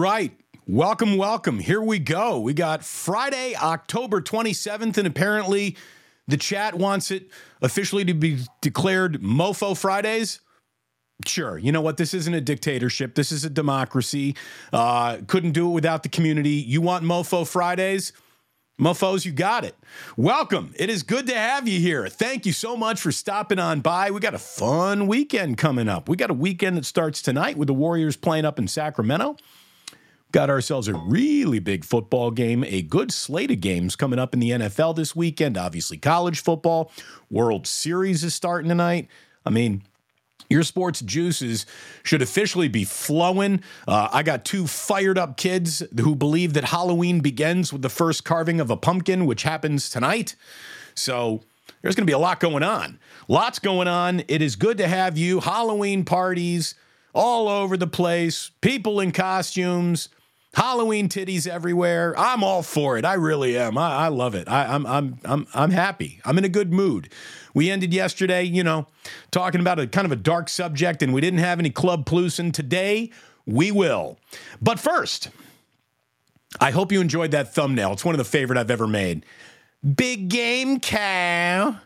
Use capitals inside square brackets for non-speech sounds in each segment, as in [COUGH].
Right. Welcome, welcome. Here we go. We got Friday, October 27th, and apparently the chat wants it officially to be declared Mofo Fridays. Sure. You know what? This isn't a dictatorship. This is a democracy. Uh, couldn't do it without the community. You want Mofo Fridays? Mofos, you got it. Welcome. It is good to have you here. Thank you so much for stopping on by. We got a fun weekend coming up. We got a weekend that starts tonight with the Warriors playing up in Sacramento. Got ourselves a really big football game, a good slate of games coming up in the NFL this weekend. Obviously, college football, World Series is starting tonight. I mean, your sports juices should officially be flowing. Uh, I got two fired up kids who believe that Halloween begins with the first carving of a pumpkin, which happens tonight. So there's going to be a lot going on. Lots going on. It is good to have you. Halloween parties all over the place, people in costumes. Halloween titties everywhere. I'm all for it. I really am. I, I love it. I, I'm I'm I'm I'm happy. I'm in a good mood. We ended yesterday, you know, talking about a kind of a dark subject, and we didn't have any Club Plusson. Today, we will. But first, I hope you enjoyed that thumbnail. It's one of the favorite I've ever made. Big game cow.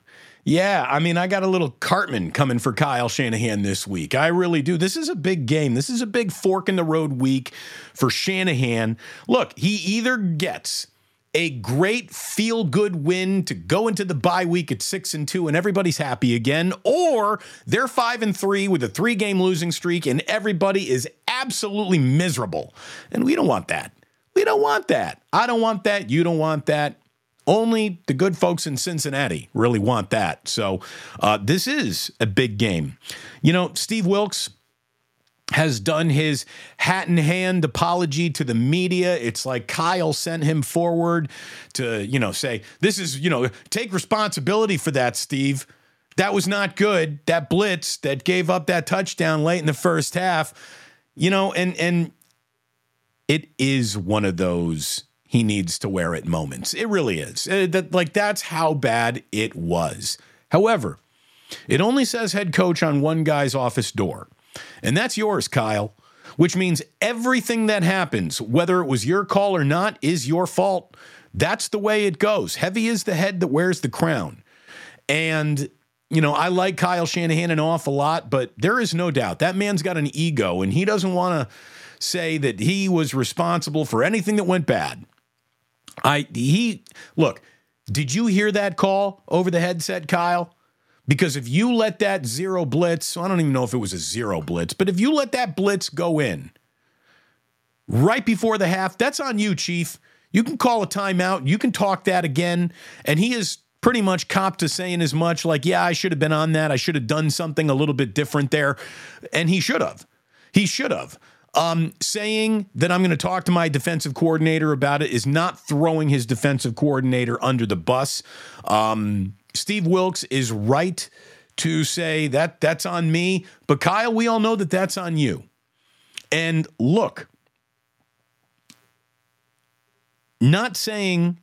Yeah, I mean, I got a little Cartman coming for Kyle Shanahan this week. I really do. This is a big game. This is a big fork in the road week for Shanahan. Look, he either gets a great feel good win to go into the bye week at 6 and 2 and everybody's happy again or they're 5 and 3 with a 3 game losing streak and everybody is absolutely miserable. And we don't want that. We don't want that. I don't want that. You don't want that. Only the good folks in Cincinnati really want that. So uh, this is a big game. You know, Steve Wilks has done his hat in hand apology to the media. It's like Kyle sent him forward to, you know, say, this is, you know, take responsibility for that, Steve. That was not good. That blitz that gave up that touchdown late in the first half, you know, and and it is one of those he needs to wear it moments. It really is. Uh, that like that's how bad it was. However, it only says head coach on one guy's office door. And that's yours, Kyle. Which means everything that happens, whether it was your call or not, is your fault. That's the way it goes. Heavy is the head that wears the crown. And you know, I like Kyle Shanahan an awful lot, but there is no doubt that man's got an ego and he doesn't want to say that he was responsible for anything that went bad. I he look, did you hear that call over the headset, Kyle? Because if you let that zero blitz, I don't even know if it was a zero blitz, but if you let that blitz go in right before the half, that's on you, Chief. You can call a timeout. You can talk that again. And he is pretty much copped to saying as much like, yeah, I should have been on that. I should have done something a little bit different there. And he should have. He should have. Um, saying that I'm going to talk to my defensive coordinator about it is not throwing his defensive coordinator under the bus. Um, Steve Wilks is right to say that that's on me, but Kyle, we all know that that's on you. And look, not saying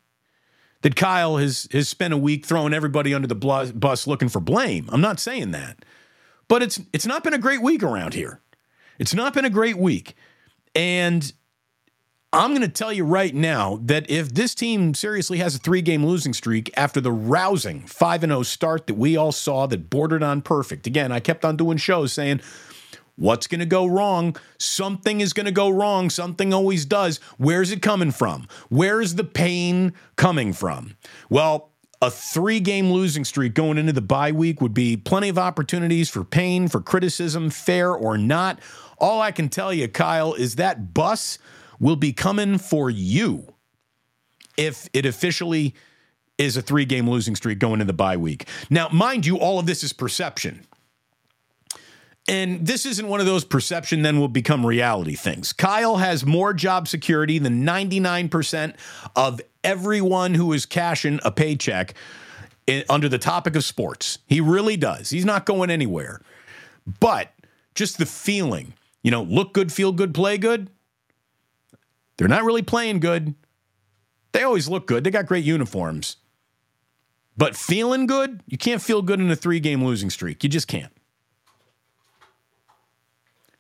that Kyle has has spent a week throwing everybody under the bus looking for blame. I'm not saying that. But it's it's not been a great week around here. It's not been a great week. And I'm going to tell you right now that if this team seriously has a three game losing streak after the rousing 5 0 start that we all saw that bordered on perfect, again, I kept on doing shows saying, What's going to go wrong? Something is going to go wrong. Something always does. Where's it coming from? Where's the pain coming from? Well, a three game losing streak going into the bye week would be plenty of opportunities for pain, for criticism, fair or not. All I can tell you, Kyle, is that bus will be coming for you if it officially is a three game losing streak going into the bye week. Now, mind you, all of this is perception. And this isn't one of those perception then will become reality things. Kyle has more job security than 99% of everyone who is cashing a paycheck under the topic of sports. He really does. He's not going anywhere. But just the feeling, you know, look good, feel good, play good. They're not really playing good. They always look good. They got great uniforms. But feeling good, you can't feel good in a three game losing streak. You just can't.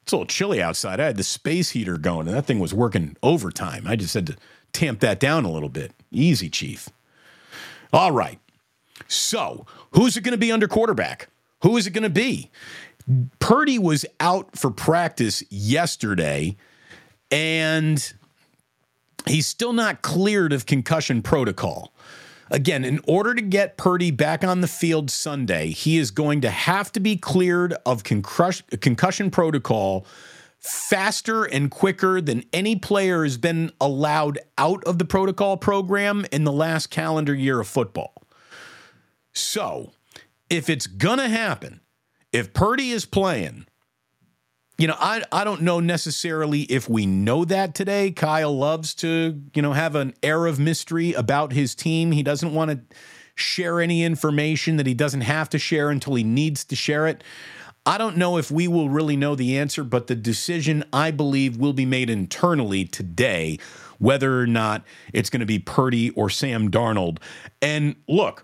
It's a little chilly outside. I had the space heater going, and that thing was working overtime. I just had to tamp that down a little bit. Easy, Chief. All right. So, who's it going to be under quarterback? Who is it going to be? Purdy was out for practice yesterday, and he's still not cleared of concussion protocol. Again, in order to get Purdy back on the field Sunday, he is going to have to be cleared of concussion protocol faster and quicker than any player has been allowed out of the protocol program in the last calendar year of football. So, if it's going to happen, if Purdy is playing, you know, I, I don't know necessarily if we know that today. Kyle loves to, you know, have an air of mystery about his team. He doesn't want to share any information that he doesn't have to share until he needs to share it. I don't know if we will really know the answer, but the decision, I believe, will be made internally today whether or not it's going to be Purdy or Sam Darnold. And look,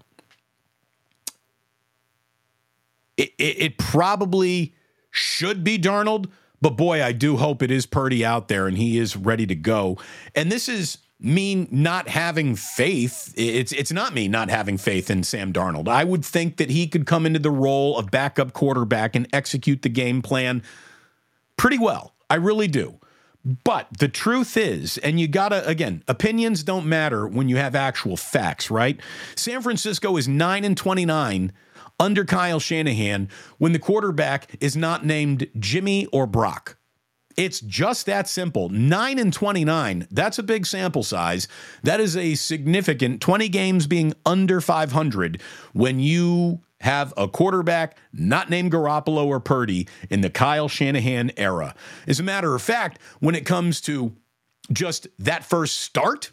it, it, it probably should be Darnold, but boy, I do hope it is Purdy out there and he is ready to go. And this is me not having faith. It's it's not me not having faith in Sam Darnold. I would think that he could come into the role of backup quarterback and execute the game plan pretty well. I really do. But the truth is, and you gotta, again, opinions don't matter when you have actual facts, right? San Francisco is 9 and 29 under Kyle Shanahan when the quarterback is not named Jimmy or Brock. It's just that simple. 9 and 29, that's a big sample size. That is a significant 20 games being under 500 when you have a quarterback not named Garoppolo or Purdy in the Kyle Shanahan era. As a matter of fact, when it comes to just that first start,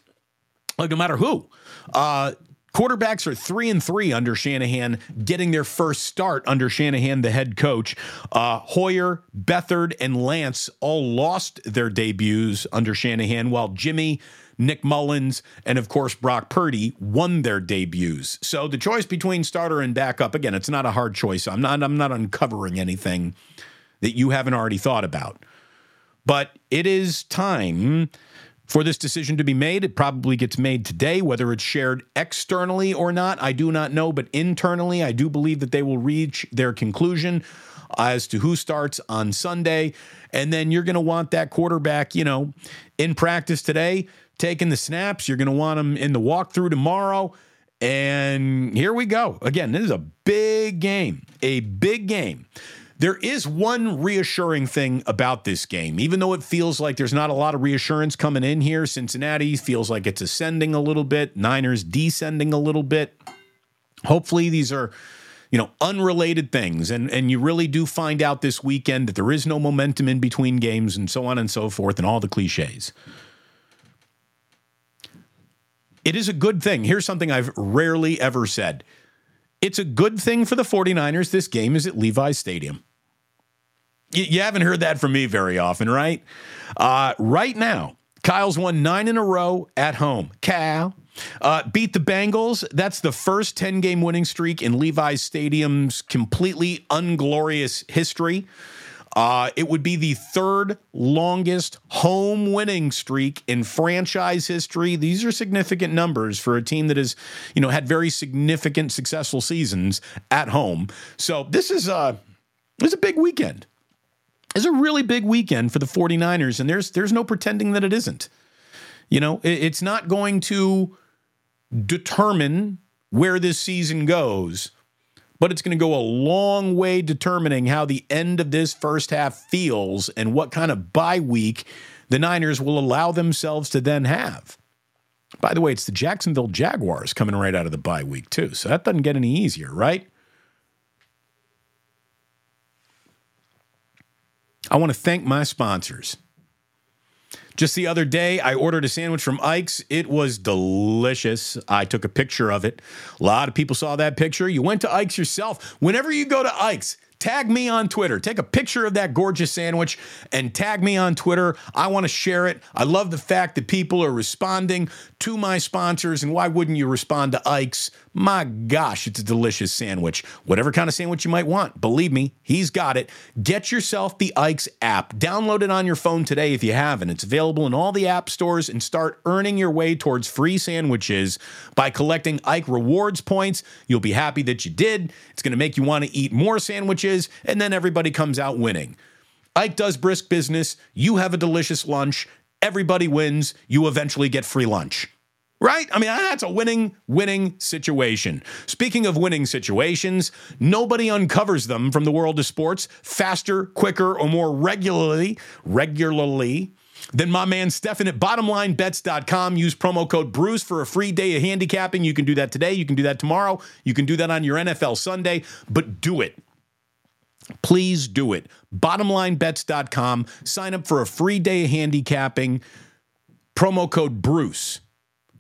like no matter who, uh, Quarterbacks are three and three under Shanahan, getting their first start under Shanahan, the head coach. Uh, Hoyer, Beathard, and Lance all lost their debuts under Shanahan, while Jimmy, Nick Mullens, and of course Brock Purdy won their debuts. So the choice between starter and backup, again, it's not a hard choice. I'm not I'm not uncovering anything that you haven't already thought about. But it is time for this decision to be made. It probably gets made today, whether it's shared externally or not. I do not know, but internally, I do believe that they will reach their conclusion as to who starts on Sunday. And then you're going to want that quarterback, you know, in practice today, taking the snaps. You're going to want him in the walkthrough tomorrow. And here we go. Again, this is a big game, a big game. There is one reassuring thing about this game, even though it feels like there's not a lot of reassurance coming in here. Cincinnati feels like it's ascending a little bit, Niners descending a little bit. Hopefully, these are you know unrelated things and and you really do find out this weekend that there is no momentum in between games and so on and so forth and all the cliches it is a good thing here's something i've rarely ever said it's a good thing for the 49ers this game is at Levi's Stadium. You, haven't heard that from me very often, right? Uh, right now, Kyle's won nine in a row at home. Cal. Uh, beat the Bengals. That's the first 10 game winning streak in Levi's Stadium's completely unglorious history. Uh, it would be the third longest home winning streak in franchise history. These are significant numbers for a team that has, you know, had very significant successful seasons at home. So this is a this is a big weekend. It's a really big weekend for the 49ers, and there's there's no pretending that it isn't. You know, it, it's not going to determine where this season goes but it's going to go a long way determining how the end of this first half feels and what kind of bye week the Niners will allow themselves to then have. By the way, it's the Jacksonville Jaguars coming right out of the bye week, too. So that doesn't get any easier, right? I want to thank my sponsors. Just the other day, I ordered a sandwich from Ike's. It was delicious. I took a picture of it. A lot of people saw that picture. You went to Ike's yourself. Whenever you go to Ike's, tag me on Twitter. Take a picture of that gorgeous sandwich and tag me on Twitter. I want to share it. I love the fact that people are responding to my sponsors. And why wouldn't you respond to Ike's My gosh, it's a delicious sandwich. Whatever kind of sandwich you might want, believe me, he's got it. Get yourself the Ike's app. Download it on your phone today if you haven't. It's available in all the app stores and start earning your way towards free sandwiches by collecting Ike rewards points. You'll be happy that you did. It's going to make you want to eat more sandwiches, and then everybody comes out winning. Ike does brisk business. You have a delicious lunch. Everybody wins. You eventually get free lunch. Right? I mean, that's a winning, winning situation. Speaking of winning situations, nobody uncovers them from the world of sports faster, quicker, or more regularly, regularly than my man Stefan at bottomlinebets.com. Use promo code Bruce for a free day of handicapping. You can do that today. You can do that tomorrow. You can do that on your NFL Sunday, but do it. Please do it. Bottomlinebets.com. Sign up for a free day of handicapping. Promo code Bruce.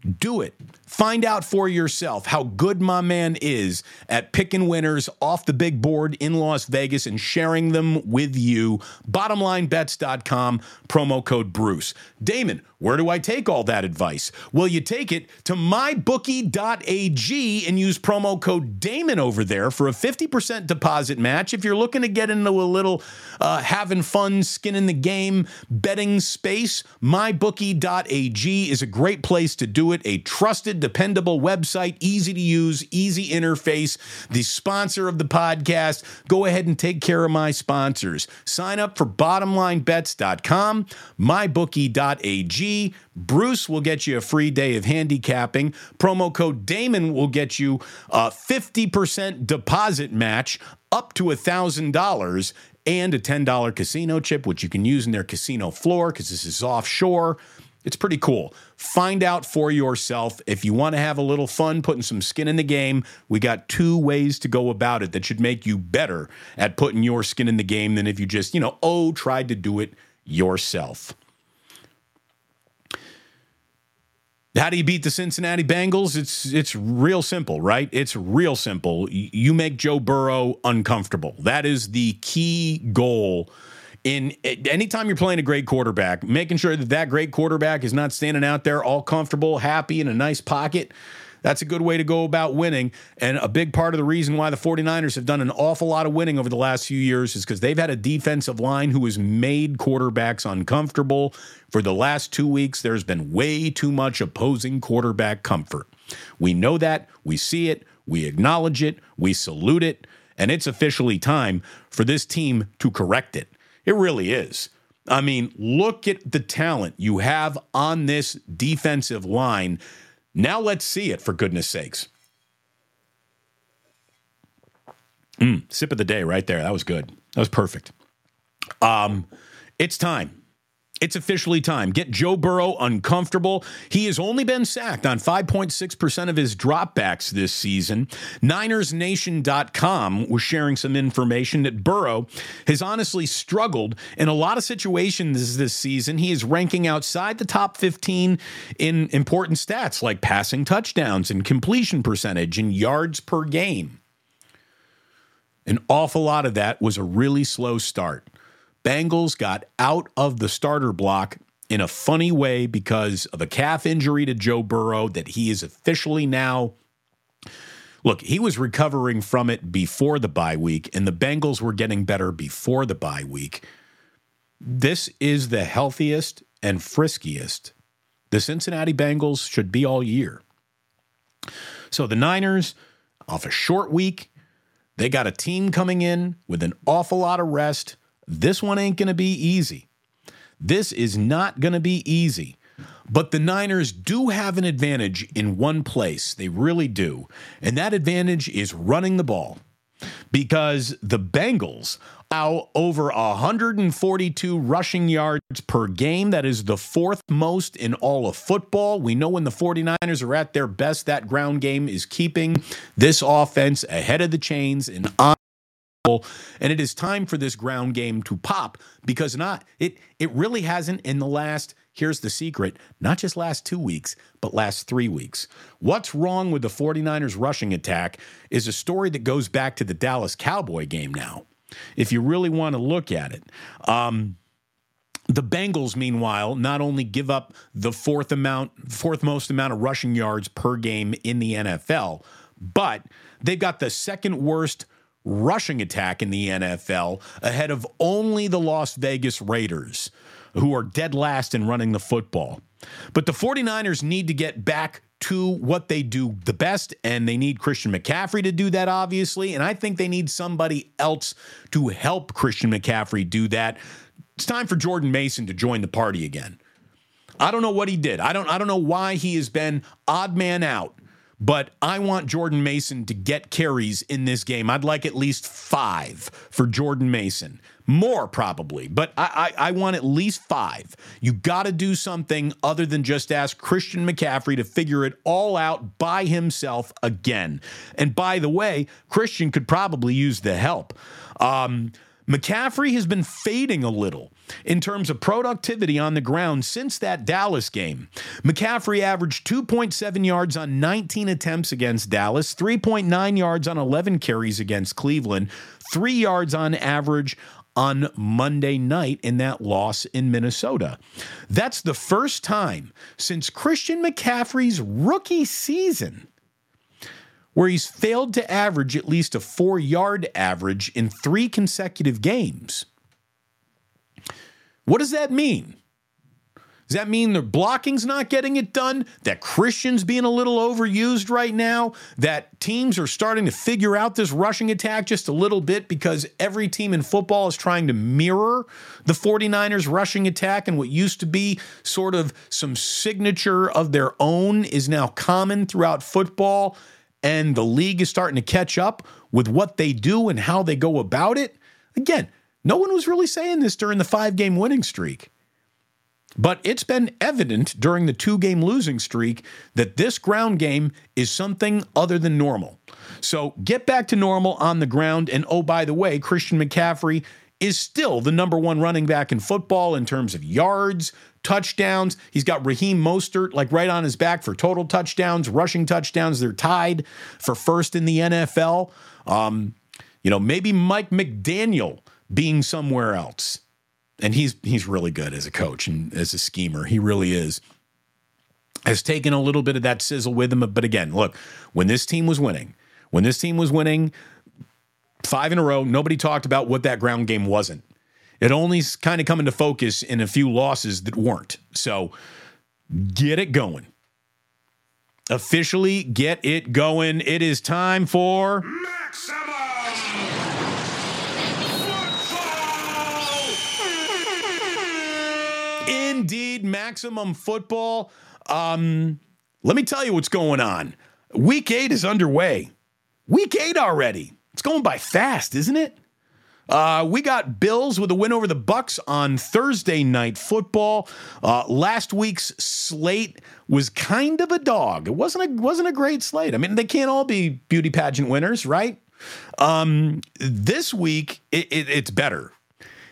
Do it. Find out for yourself how good my man is at picking winners off the big board in Las Vegas and sharing them with you. Bottomlinebets.com, promo code Bruce. Damon, where do I take all that advice? Well, you take it to mybookie.ag and use promo code Damon over there for a 50% deposit match. If you're looking to get into a little uh, having fun, skin in the game, betting space, mybookie.ag is a great place to do it. A trusted, dependable website, easy to use, easy interface. The sponsor of the podcast. Go ahead and take care of my sponsors. Sign up for bottomlinebets.com, mybookie.ag. Bruce will get you a free day of handicapping. Promo code Damon will get you a 50% deposit match up to $1,000 and a $10 casino chip, which you can use in their casino floor because this is offshore. It's pretty cool. Find out for yourself. If you want to have a little fun putting some skin in the game, we got two ways to go about it that should make you better at putting your skin in the game than if you just, you know, oh, tried to do it yourself. How do you beat the Cincinnati Bengals? It's it's real simple, right? It's real simple. You make Joe Burrow uncomfortable. That is the key goal. In anytime you're playing a great quarterback, making sure that that great quarterback is not standing out there all comfortable, happy in a nice pocket that's a good way to go about winning. And a big part of the reason why the 49ers have done an awful lot of winning over the last few years is because they've had a defensive line who has made quarterbacks uncomfortable. For the last two weeks, there's been way too much opposing quarterback comfort. We know that, we see it, we acknowledge it, we salute it, and it's officially time for this team to correct it. It really is. I mean, look at the talent you have on this defensive line now let's see it, for goodness sakes. Mm, sip of the day right there. That was good. That was perfect. Um, it's time. It's officially time. Get Joe Burrow uncomfortable. He has only been sacked on 5.6% of his dropbacks this season. NinersNation.com was sharing some information that Burrow has honestly struggled in a lot of situations this season. He is ranking outside the top 15 in important stats like passing touchdowns and completion percentage and yards per game. An awful lot of that was a really slow start. Bengals got out of the starter block in a funny way because of a calf injury to Joe Burrow that he is officially now. Look, he was recovering from it before the bye week, and the Bengals were getting better before the bye week. This is the healthiest and friskiest the Cincinnati Bengals should be all year. So the Niners, off a short week, they got a team coming in with an awful lot of rest this one ain't going to be easy. This is not going to be easy. But the Niners do have an advantage in one place. They really do. And that advantage is running the ball. Because the Bengals are over 142 rushing yards per game. That is the fourth most in all of football. We know when the 49ers are at their best, that ground game is keeping this offense ahead of the chains and on and it is time for this ground game to pop because not it it really hasn't in the last here's the secret not just last 2 weeks but last 3 weeks. What's wrong with the 49ers rushing attack is a story that goes back to the Dallas Cowboy game now if you really want to look at it. Um, the Bengals, meanwhile, not only give up the fourth amount, fourth most amount of rushing yards per game in the NFL, but they've got the second worst rushing attack in the NFL ahead of only the Las Vegas Raiders, who are dead last in running the football. But the 49ers need to get back to what they do the best, and they need Christian McCaffrey to do that, obviously. And I think they need somebody else to help Christian McCaffrey do that. It's time for Jordan Mason to join the party again. I don't know what he did. I don't I don't know why he has been odd man out but I want Jordan Mason to get carries in this game. I'd like at least five for Jordan Mason. More probably, but I, I, I want at least five. You got to do something other than just ask Christian McCaffrey to figure it all out by himself again. And by the way, Christian could probably use the help. Um, McCaffrey has been fading a little in terms of productivity on the ground since that Dallas game. McCaffrey averaged 2.7 yards on 19 attempts against Dallas, 3.9 yards on 11 carries against Cleveland, 3 yards on average on Monday night in that loss in Minnesota. That's the first time since Christian McCaffrey's rookie season where he's failed to average at least a four yard average in three consecutive games. What does that mean? Does that mean the blocking's not getting it done? That Christian's being a little overused right now? That teams are starting to figure out this rushing attack just a little bit because every team in football is trying to mirror the 49ers rushing attack and what used to be sort of some signature of their own is now common throughout football and the league is starting to catch up with what they do and how they go about it. Again, no one was really saying this during the five game winning streak. But it's been evident during the two game losing streak that this ground game is something other than normal. So get back to normal on the ground. And oh, by the way, Christian McCaffrey is still the number one running back in football in terms of yards, touchdowns. He's got Raheem Mostert like right on his back for total touchdowns, rushing touchdowns. They're tied for first in the NFL. Um, you know, maybe Mike McDaniel being somewhere else. And he's he's really good as a coach and as a schemer. He really is. Has taken a little bit of that sizzle with him. But again, look, when this team was winning, when this team was winning five in a row, nobody talked about what that ground game wasn't. It only kind of come into focus in a few losses that weren't. So get it going. Officially get it going. It is time for Maximum Indeed, Maximum Football. Um, let me tell you what's going on. Week eight is underway. Week eight already. It's going by fast, isn't it? Uh, we got Bills with a win over the Bucks on Thursday night football. Uh, last week's slate was kind of a dog. It wasn't a wasn't a great slate. I mean, they can't all be beauty pageant winners, right? Um, this week it, it, it's better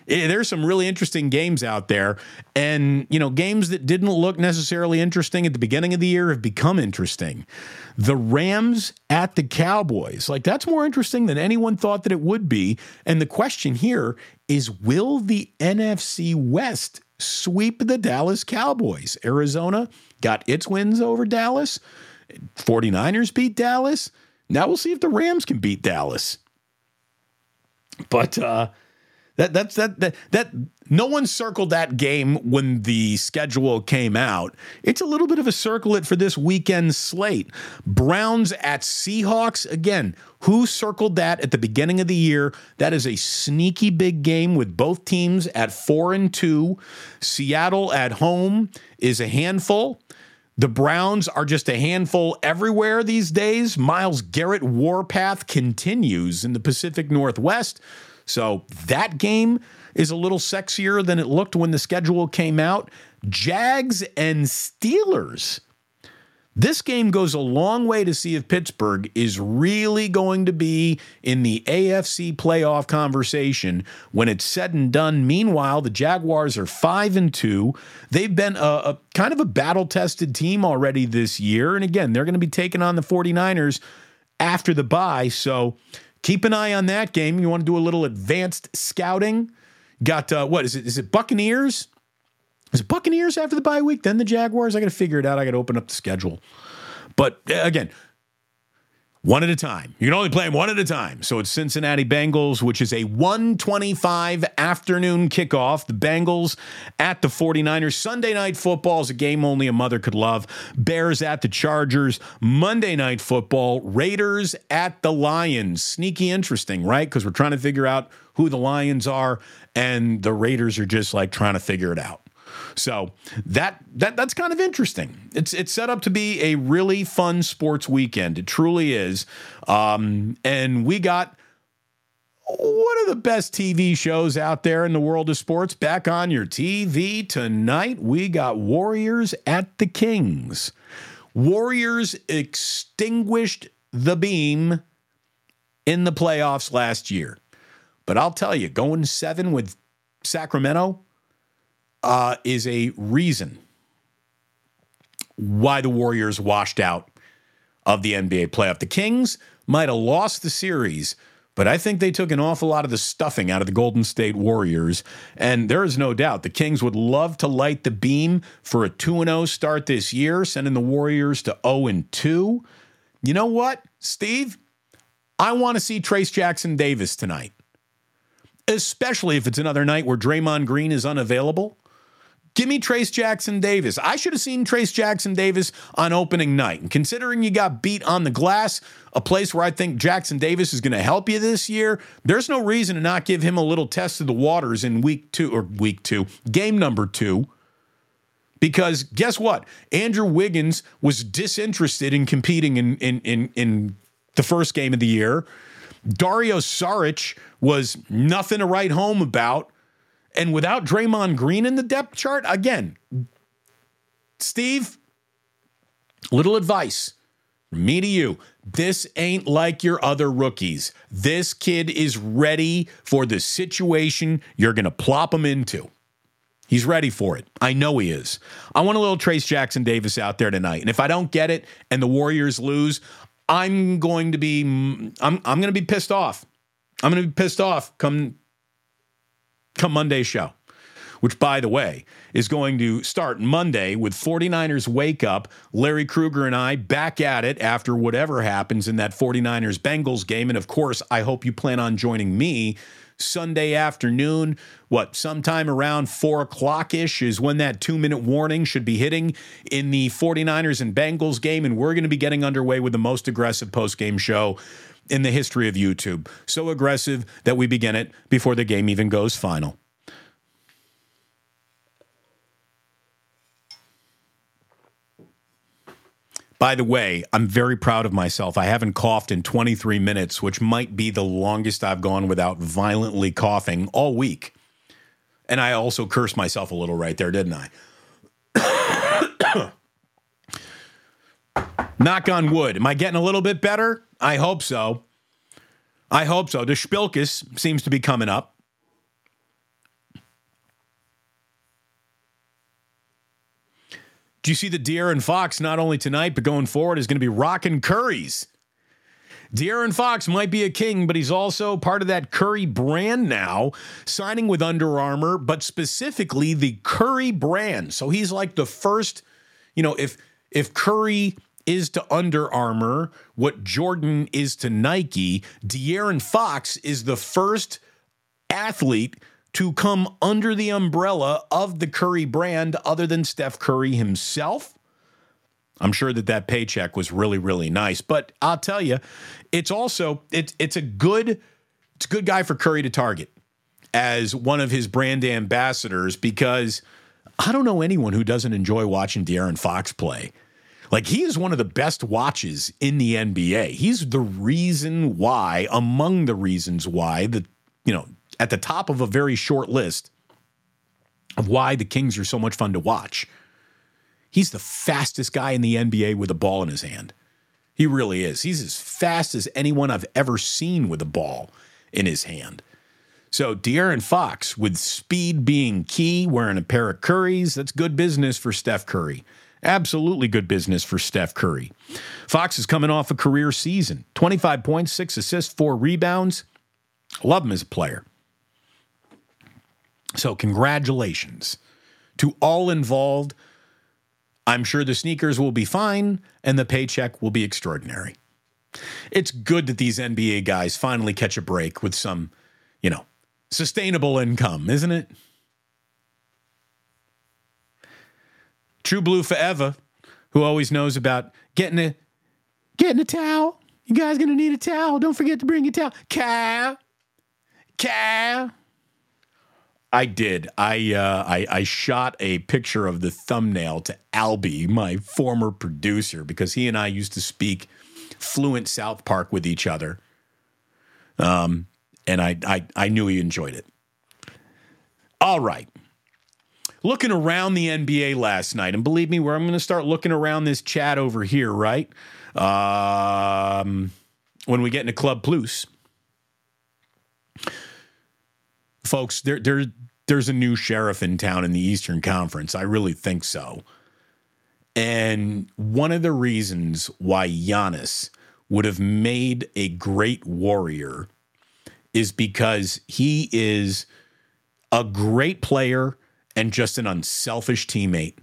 it, there's some really interesting games out there. And, you know, games that didn't look necessarily interesting at the beginning of the year have become interesting. The Rams at the Cowboys, like that's more interesting than anyone thought that it would be. And the question here is will the NFC West sweep the Dallas Cowboys? Arizona got its wins over Dallas. 49ers beat Dallas. Now we'll see if the Rams can beat Dallas. But uh that that's that that that no one circled that game when the schedule came out. It's a little bit of a circle it for this weekend slate. Browns at Seahawks again. Who circled that at the beginning of the year? That is a sneaky big game with both teams at 4 and 2. Seattle at home is a handful. The Browns are just a handful everywhere these days. Myles Garrett warpath continues in the Pacific Northwest. So that game is a little sexier than it looked when the schedule came out. Jags and Steelers. This game goes a long way to see if Pittsburgh is really going to be in the AFC playoff conversation when it's said and done. Meanwhile, the Jaguars are 5 and 2. They've been a, a kind of a battle-tested team already this year and again, they're going to be taking on the 49ers after the bye. So, keep an eye on that game. You want to do a little advanced scouting? Got uh, what is it? Is it Buccaneers? Is it Buccaneers after the bye week? Then the Jaguars? I got to figure it out. I got to open up the schedule. But again, One at a time. You can only play them one at a time. So it's Cincinnati Bengals, which is a 125 afternoon kickoff. The Bengals at the 49ers. Sunday night football is a game only a mother could love. Bears at the Chargers. Monday night football. Raiders at the Lions. Sneaky interesting, right? Because we're trying to figure out who the Lions are, and the Raiders are just like trying to figure it out. So that that that's kind of interesting. It's it's set up to be a really fun sports weekend. It truly is. Um, and we got one of the best TV shows out there in the world of sports back on your TV tonight. We got Warriors at the Kings. Warriors extinguished the beam in the playoffs last year. But I'll tell you, going seven with Sacramento, uh, is a reason why the Warriors washed out of the NBA playoff. The Kings might have lost the series, but I think they took an awful lot of the stuffing out of the Golden State Warriors. And there is no doubt the Kings would love to light the beam for a 2 0 start this year, sending the Warriors to 0 2. You know what, Steve? I want to see Trayce Jackson Davis tonight, especially if it's another night where Draymond Green is unavailable. Give me Trayce Jackson Davis. I should have seen Trayce Jackson Davis on opening night. And considering you got beat on the glass, a place where I think Jackson Davis is going to help you this year, there's no reason to not give him a little test of the waters in week two or week two, game number two. Because guess what? Andrew Wiggins was disinterested in competing in in in, in the first game of the year. Dario Saric was nothing to write home about. And without Draymond Green in the depth chart, again, Steve, little advice me to you. This ain't like your other rookies. This kid is ready for the situation you're going to plop him into. He's ready for it. I know he is. I want a little Trayce Jackson Davis out there tonight. And if I don't get it and the Warriors lose, I'm going to be mm, I'm I'm going to be pissed off. I'm going to be pissed off come come Monday's show, which, by the way, is going to start Monday with 49ers Wake Up. Larry Kruger and I back at it after whatever happens in that 49ers Bengals game. And of course, I hope you plan on joining me Sunday afternoon. What, sometime around four o'clock ish is when that two minute warning should be hitting in the 49ers and Bengals game. And we're going to be getting underway with the most aggressive post game show in the history of YouTube. So aggressive that we begin it before the game even goes final. By the way, I'm very proud of myself. I haven't coughed in 23 minutes, which might be the longest I've gone without violently coughing all week. And I also cursed myself a little right there, didn't I? [COUGHS] Knock on wood. Am I getting a little bit better? I hope so. I hope so. The Spilkus seems to be coming up. Do you see that De'Aaron Fox, not only tonight, but going forward, is going to be rocking Curry's? De'Aaron Fox might be a king, but he's also part of that Curry brand now, signing with Under Armour, but specifically the Curry brand. So he's like the first, you know, if if Curry is to Under Armour, what Jordan is to Nike, De'Aaron Fox is the first athlete to come under the umbrella of the Curry brand other than Steph Curry himself. I'm sure that that paycheck was really really nice, but I'll tell you, it's also it's it's a good it's a good guy for Curry to target as one of his brand ambassadors because I don't know anyone who doesn't enjoy watching De'Aaron Fox play. Like he is one of the best watches in the NBA. He's the reason why, among the reasons why, the you know, at the top of a very short list of why the Kings are so much fun to watch. He's the fastest guy in the NBA with a ball in his hand. He really is. He's as fast as anyone I've ever seen with a ball in his hand. So De'Aaron Fox, with speed being key, wearing a pair of Currys, that's good business for Steph Curry. Absolutely good business for Steph Curry. Fox is coming off a career season 25 points, six assists, four rebounds. Love him as a player. So, congratulations to all involved. I'm sure the sneakers will be fine and the paycheck will be extraordinary. It's good that these NBA guys finally catch a break with some, you know, sustainable income, isn't it? True Blue Forever, who always knows about getting a getting a towel. You guys gonna need a towel. Don't forget to bring your towel. Cal. Cal. I did. I, uh, I I shot a picture of the thumbnail to Albie, my former producer, because he and I used to speak fluent South Park with each other. Um, and I, I I knew he enjoyed it. All right. Looking around the NBA last night, and believe me, where I'm going to start looking around this chat over here, right? Um, when we get into Club Plus, folks, there, there, there's a new sheriff in town in the Eastern Conference. I really think so. And one of the reasons why Giannis would have made a great warrior is because he is a great player and just an unselfish teammate.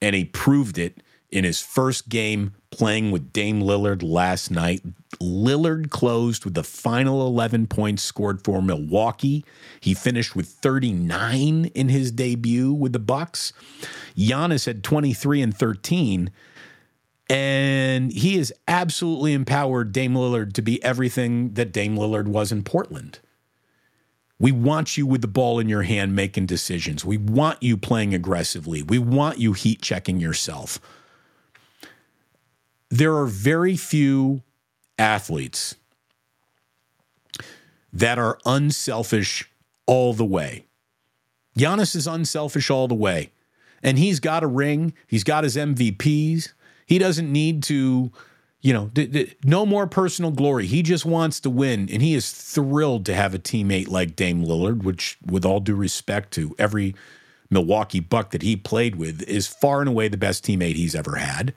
And he proved it in his first game playing with Dame Lillard last night. Lillard closed with the final 11 points scored for Milwaukee. He finished with 39 in his debut with the Bucks. Giannis had 23 and 13 and he has absolutely empowered Dame Lillard to be everything that Dame Lillard was in Portland. We want you with the ball in your hand making decisions. We want you playing aggressively. We want you heat checking yourself there are very few athletes that are unselfish all the way. Giannis is unselfish all the way. And he's got a ring, he's got his MVPs. He doesn't need to, you know, d- d- no more personal glory. He just wants to win. And he is thrilled to have a teammate like Dame Lillard, which, with all due respect to every Milwaukee Buck that he played with, is far and away the best teammate he's ever had.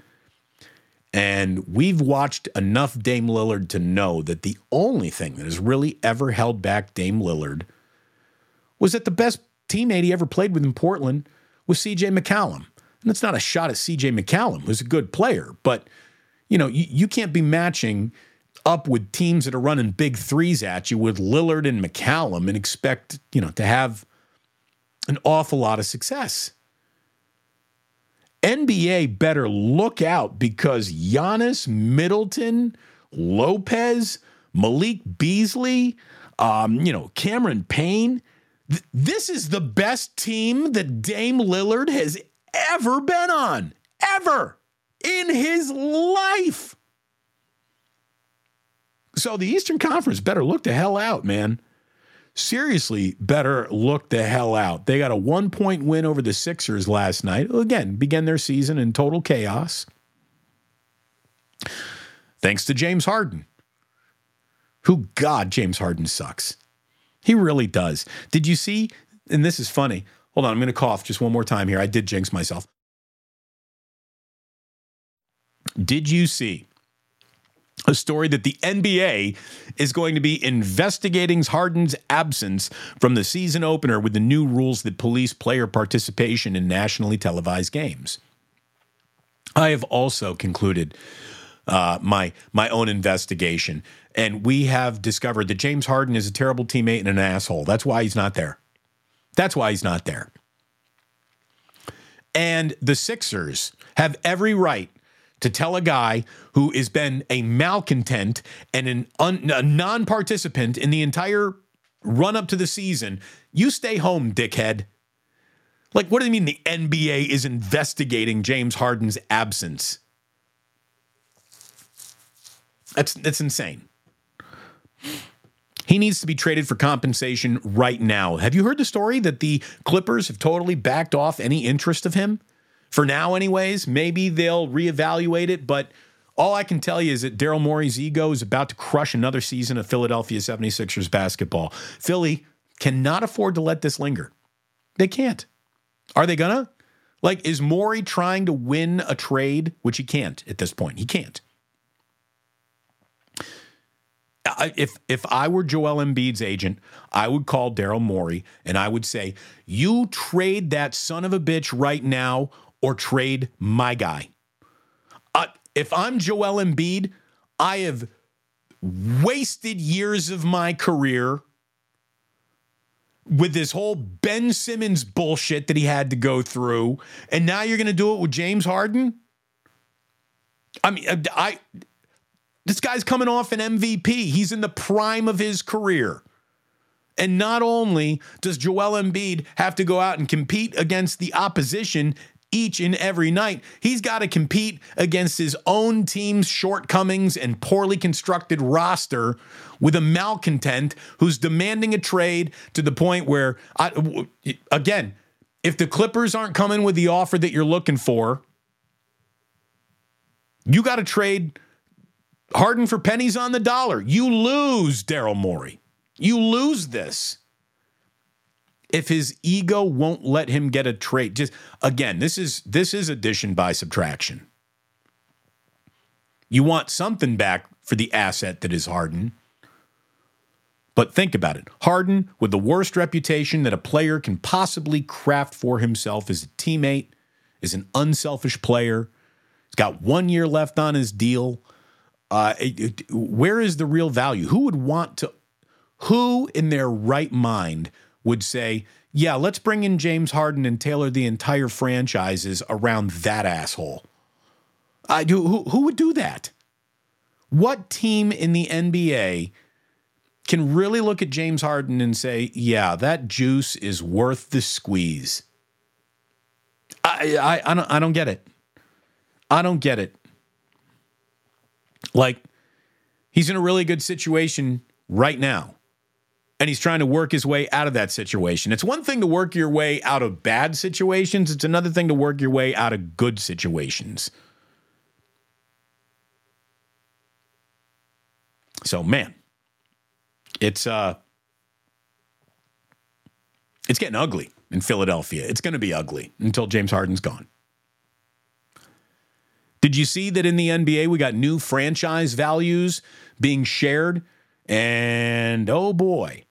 And we've watched enough Dame Lillard to know that the only thing that has really ever held back Dame Lillard was that the best teammate he ever played with in Portland was CJ McCollum. And that's not a shot at CJ McCollum, who's a good player, but you know, you, you can't be matching up with teams that are running big threes at you with Lillard and McCollum and expect, you know, to have an awful lot of success. NBA better look out because Giannis, Middleton, Lopez, Malik Beasley, um, you know, Cameron Payne. Th- this is the best team that Dame Lillard has ever been on, ever in his life. So the Eastern Conference better look the hell out, man seriously better look the hell out. They got a one point win over the Sixers last night. Again, began their season in total chaos. Thanks to James Harden, who, God, James Harden sucks. He really does. Did you see? And this is funny. Hold on, I'm going to cough just one more time here. I did jinx myself. Did you see a story that the NBA is going to be investigating Harden's absence from the season opener with the new rules that police player participation in nationally televised games. I have also concluded uh, my my own investigation, and we have discovered that James Harden is a terrible teammate and an asshole. That's why he's not there. That's why he's not there. And the Sixers have every right to tell a guy who has been a malcontent and an un, a non-participant in the entire run up to the season, you stay home, dickhead. Like, what do you mean the NBA is investigating James Harden's absence? That's that's insane. He needs to be traded for compensation right now. Have you heard the story that the Clippers have totally backed off any interest of him? For now, anyways. Maybe they'll reevaluate it, but all I can tell you is that Daryl Morey's ego is about to crush another season of Philadelphia 76ers basketball. Philly cannot afford to let this linger. They can't. Are they gonna? Like, is Morey trying to win a trade, which he can't at this point? He can't. if if I were Joel Embiid's agent, I would call Daryl Morey and I would say, "You trade that son of a bitch right now, or trade my guy. Uh, if I'm Joel Embiid, I have wasted years of my career with this whole Ben Simmons bullshit that he had to go through, and now you're going to do it with James Harden? I mean, I this guy's coming off an MVP. He's in the prime of his career. And not only does Joel Embiid have to go out and compete against the opposition each and every night, he's got to compete against his own team's shortcomings and poorly constructed roster with a malcontent who's demanding a trade to the point where, I, again, if the Clippers aren't coming with the offer that you're looking for, you got to trade Harden for pennies on the dollar. You lose, Daryl Morey. You lose this. If his ego won't let him get a trade, just again, this is this is addition by subtraction. You want something back for the asset that is Harden. But think about it. Harden, with the worst reputation that a player can possibly craft for himself as a teammate, is an unselfish player. He's got one year left on his deal. Uh, it, it, where is the real value? Who would want to? Who in their right mind would say, "Yeah, let's bring in James Harden and tailor the entire franchises around that asshole"? I do. Who, who would do that? What team in the NBA can really look at James Harden and say, "Yeah, that juice is worth the squeeze"? I I, I don't I don't get it. I don't get it. Like, he's in a really good situation right now. And he's trying to work his way out of that situation. It's one thing to work your way out of bad situations, it's another thing to work your way out of good situations. So, man, it's uh it's getting ugly in Philadelphia. It's going to be ugly until James Harden's gone. Did you see that in the NBA we got new franchise values being shared? And oh boy,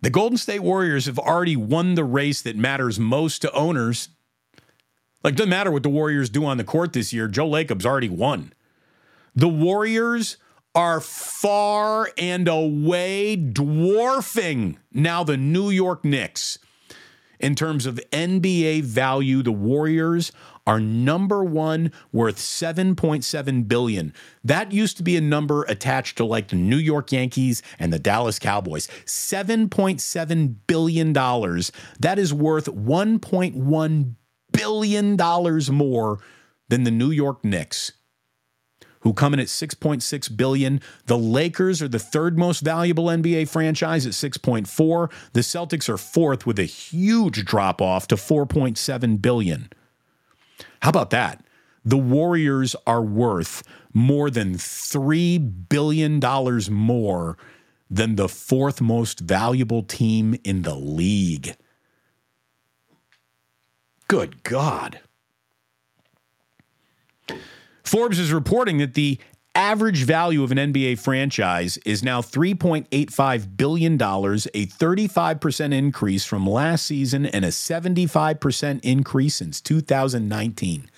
the Golden State Warriors have already won the race that matters most to owners. Like, doesn't matter what the Warriors do on the court this year, Joe Lacob's already won. The Warriors are far and away dwarfing now the New York Knicks. In terms of NBA value, the Warriors are number one worth 7.7 billion. That used to be a number attached to like the New York Yankees and the Dallas Cowboys. 7.7 billion dollars. That is worth 1.1 billion dollars more than the New York Knicks who come in at 6.6 billion. The Lakers are the third most valuable NBA franchise at 6.4. The Celtics are fourth with a huge drop off to 4.7 billion. How about that? The Warriors are worth more than $3 billion more than the fourth most valuable team in the league. Good God. Forbes is reporting that the average value of an NBA franchise is now $3.85 billion, a 35% increase from last season and a 75% increase since 2019.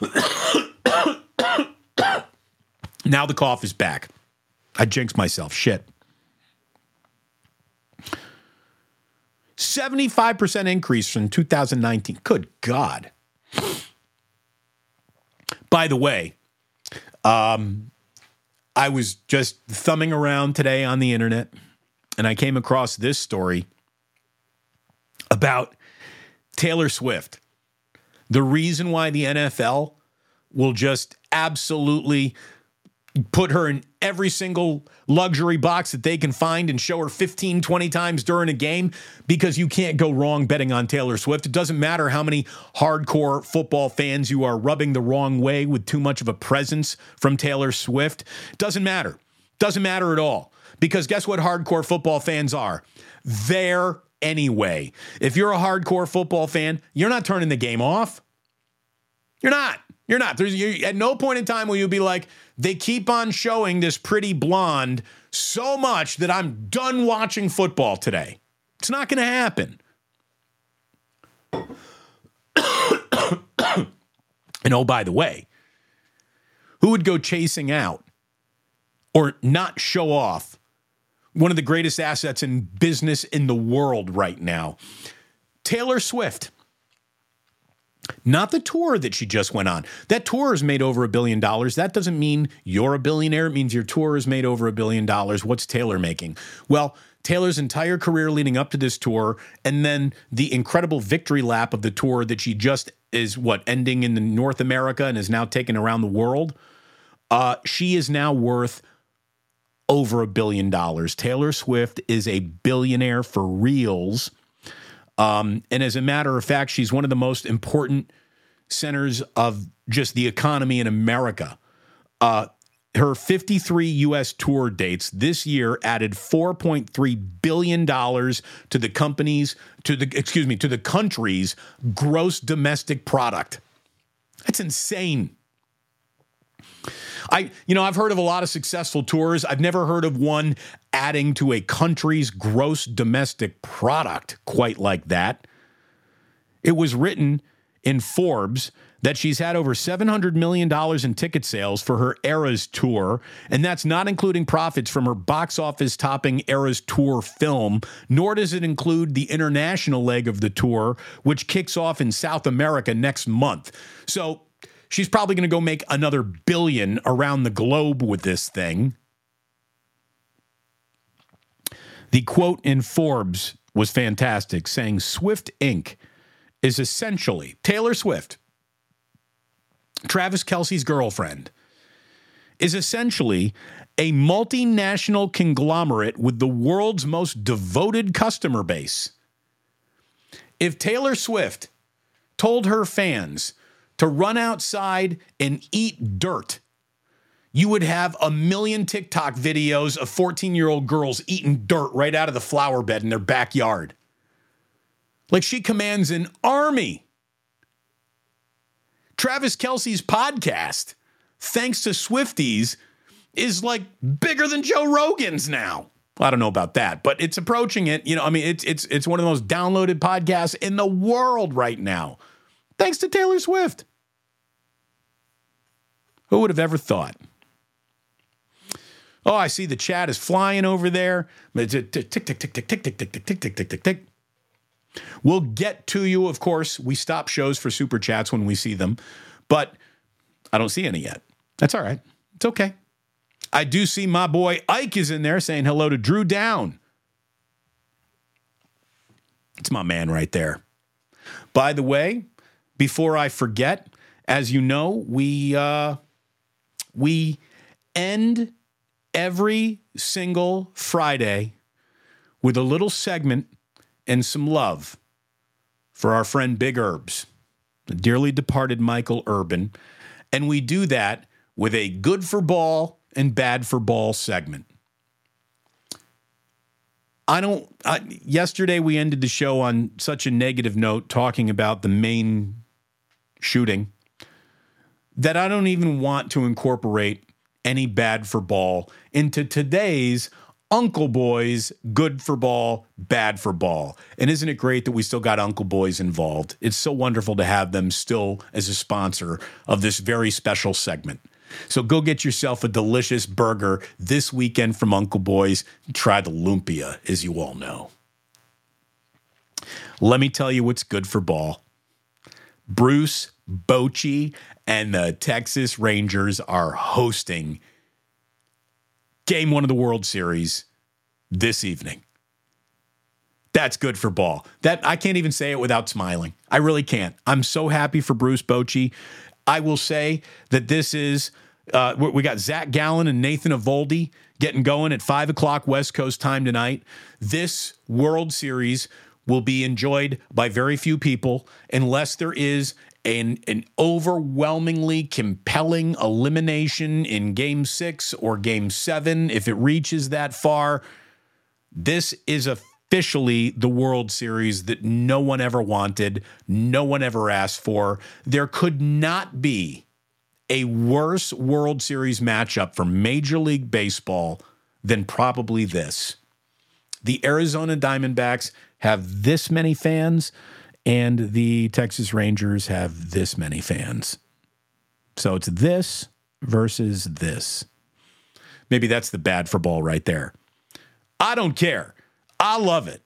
[COUGHS] now the cough is back. I jinxed myself. Shit. 75% increase from 2019. Good God. By the way, um, I was just thumbing around today on the internet and I came across this story about Taylor Swift. The reason why the NFL will just absolutely put her in every single luxury box that they can find and show her 15, 20 times during a game because you can't go wrong betting on Taylor Swift. It doesn't matter how many hardcore football fans you are rubbing the wrong way with too much of a presence from Taylor Swift. Doesn't matter. Doesn't matter at all. Because guess what hardcore football fans are? There anyway. If you're a hardcore football fan, you're not turning the game off. You're not. You're not. There's you, at no point in time will you be like, they keep on showing this pretty blonde so much that I'm done watching football today. It's not going to happen. [COUGHS] and oh, by the way, who would go chasing out or not show off one of the greatest assets in business in the world right now. Taylor Swift. Not the tour that she just went on. That tour has made over a billion dollars. That doesn't mean you're a billionaire. It means your tour has made over a billion dollars. What's Taylor making? Well, Taylor's entire career leading up to this tour, and then the incredible victory lap of the tour that she just is what ending in North America and is now taken around the world. Uh, she is now worth over a billion dollars. Taylor Swift is a billionaire for reals. Um, and as a matter of fact, she's one of the most important centers of just the economy in America. Uh, her 53 US tour dates this year added 4.3 billion dollars to the company's to the excuse me to the country's gross domestic product. That's insane. I, you know, I've heard of a lot of successful tours. I've never heard of one adding to a country's gross domestic product quite like that. It was written in Forbes that she's had over $700 million in ticket sales for her Eras tour, and that's not including profits from her box office topping Eras tour film, nor does it include the international leg of the tour, which kicks off in South America next month. So She's probably going to go make another billion around the globe with this thing. The quote in Forbes was fantastic, saying Swift Inc. is essentially Taylor Swift, Travis Kelce's girlfriend, is essentially a multinational conglomerate with the world's most devoted customer base. If Taylor Swift told her fans to run outside and eat dirt, you would have a million TikTok videos of 14 year old girls eating dirt right out of the flower bed in their backyard. Like she commands an army. Travis Kelce's podcast, thanks to Swifties, is like bigger than Joe Rogan's now. I don't know about that, but it's approaching it. You know, I mean, it's it's it's one of the most downloaded podcasts in the world right now thanks to Taylor Swift. Who would have ever thought? Oh, I see the chat is flying over there. Tick, tick, tick, tick, tick, tick, tick, tick, tick, tick, tick, tick, tick. We'll get to you, of course. We stop shows for super chats when we see them, but I don't see any yet. That's all right. It's okay. I do see my boy Ike is in there saying hello to Drew Down. It's my man right there. By the way, before I forget, as you know, we uh, we end every single Friday with a little segment and some love for our friend Big Herbs, the dearly departed Michael Urban, and we do that with a good for ball and bad for ball segment. I don't. I, yesterday we ended the show on such a negative note, talking about the Maine shooting that I don't even want to incorporate any bad for ball into today's Uncle Boys, good for ball, bad for ball. And isn't it great that we still got Uncle Boys involved? It's so wonderful to have them still as a sponsor of this very special segment. So go get yourself a delicious burger this weekend from Uncle Boys. Try the lumpia, as you all know. Let me tell you what's good for ball. Bruce Bochy and the Texas Rangers are hosting game one of the World Series this evening. That's good for ball. That I can't even say it without smiling. I really can't. I'm so happy for Bruce Bochy. I will say that this is uh, we got Zach Gallen and Nathan Eovaldi getting going at five o'clock West Coast time tonight. This World Series will be enjoyed by very few people unless there is an, an overwhelmingly compelling elimination in game six or game seven, if it reaches that far, this is officially the World Series that no one ever wanted, no one ever asked for. There could not be a worse World Series matchup for Major League Baseball than probably this. The Arizona Diamondbacks have this many fans and the Texas Rangers have this many fans. So it's this versus this. Maybe that's the bad for ball right there. I don't care. I love it.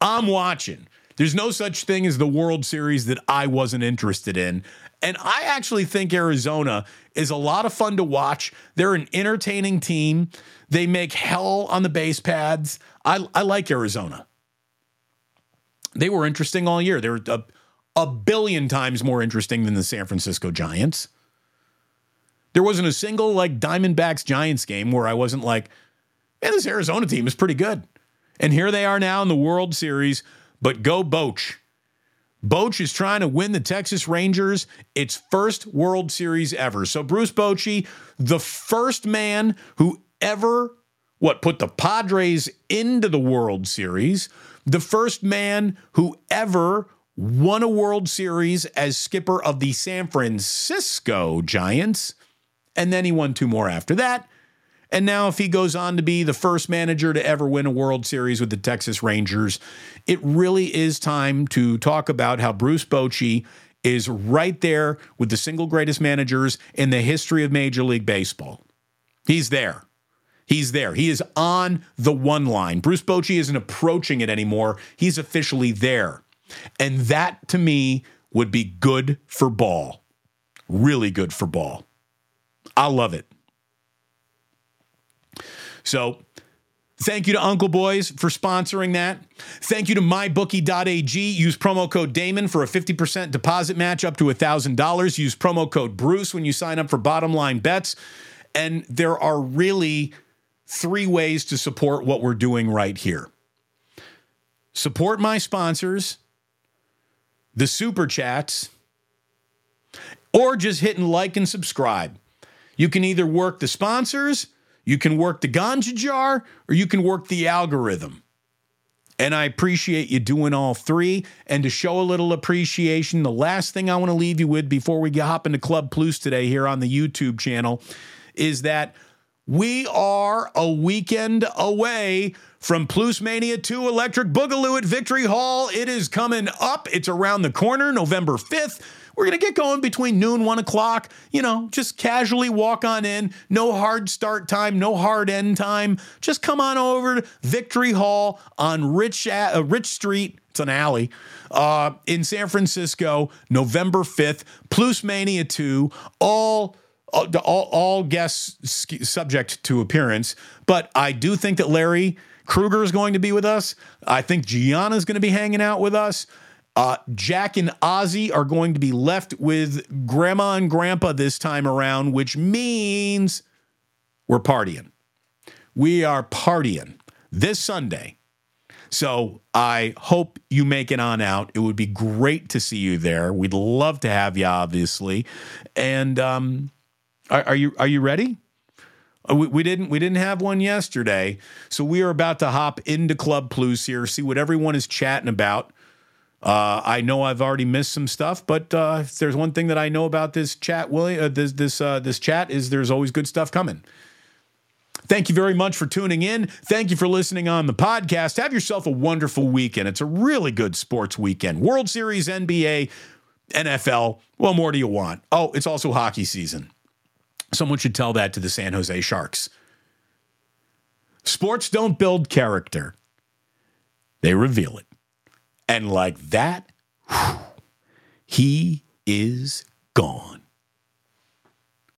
I'm watching. There's no such thing as the World Series that I wasn't interested in. And I actually think Arizona is a lot of fun to watch. They're an entertaining team. They make hell on the base pads. I, I like Arizona. They were interesting all year. They were a, a billion times more interesting than the San Francisco Giants. There wasn't a single like Diamondbacks Giants game where I wasn't like, man, this Arizona team is pretty good. And here they are now in the World Series, but go Boch. Boch is trying to win the Texas Rangers its first World Series ever. So Bruce Bochy, the first man who ever what put the Padres into the World Series, the first man who ever won a World Series as skipper of the San Francisco Giants, and then he won two more after that. And now, if he goes on to be the first manager to ever win a World Series with the Texas Rangers, it really is time to talk about how Bruce Bochy is right there with the single greatest managers in the history of Major League Baseball. He's there. He's there. He is on the one line. Bruce Bochy isn't approaching it anymore. He's officially there. And that to me would be good for ball. Really good for ball. I love it. So, Thank you to Uncle Boys for sponsoring that. Thank you to mybookie.ag. Use promo code Damon for a 50% deposit match up to $1,000. Use promo code Bruce when you sign up for bottom line bets. And there are really three ways to support what we're doing right here support my sponsors, the super chats, or just hitting like and subscribe. You can either work the sponsors you can work the ganja jar or you can work the algorithm. And I appreciate you doing all three. And to show a little appreciation, the last thing I want to leave you with before we hop into Club Plus today here on the YouTube channel is that we are a weekend away from Plus Mania 2 Electric Boogaloo at Victory Hall. It is coming up. It's around the corner, November 5th. We're going to get going between noon, one o'clock. You know, just casually walk on in. No hard start time, no hard end time. Just come on over to Victory Hall on Rich, uh, Rich Street. It's an alley uh, in San Francisco, November 5th. Plus Mania 2. All all, all, guests subject to appearance. But I do think that Larry Krueger is going to be with us. I think Gianna is going to be hanging out with us. Uh, Jack and Ozzy are going to be left with Grandma and Grandpa this time around, which means we're partying. We are partying this Sunday. So I hope you make it on out. It would be great to see you there. We'd love to have you, obviously. And um, are, are you are you ready? Uh, we, we, didn't we didn't have one yesterday, so we are about to hop into Club Plus here, see what everyone is chatting about. Uh, I know I've already missed some stuff, but uh, if there's one thing that I know about this chat, Willie, uh, this this uh, this chat is there's always good stuff coming. Thank you very much for tuning in. Thank you for listening on the podcast. Have yourself a wonderful weekend. It's a really good sports weekend. World Series, NBA, NFL. What more do you want? Oh, it's also hockey season. Someone should tell that to the San Jose Sharks. Sports don't build character, they reveal it. And like that, whew, he is gone.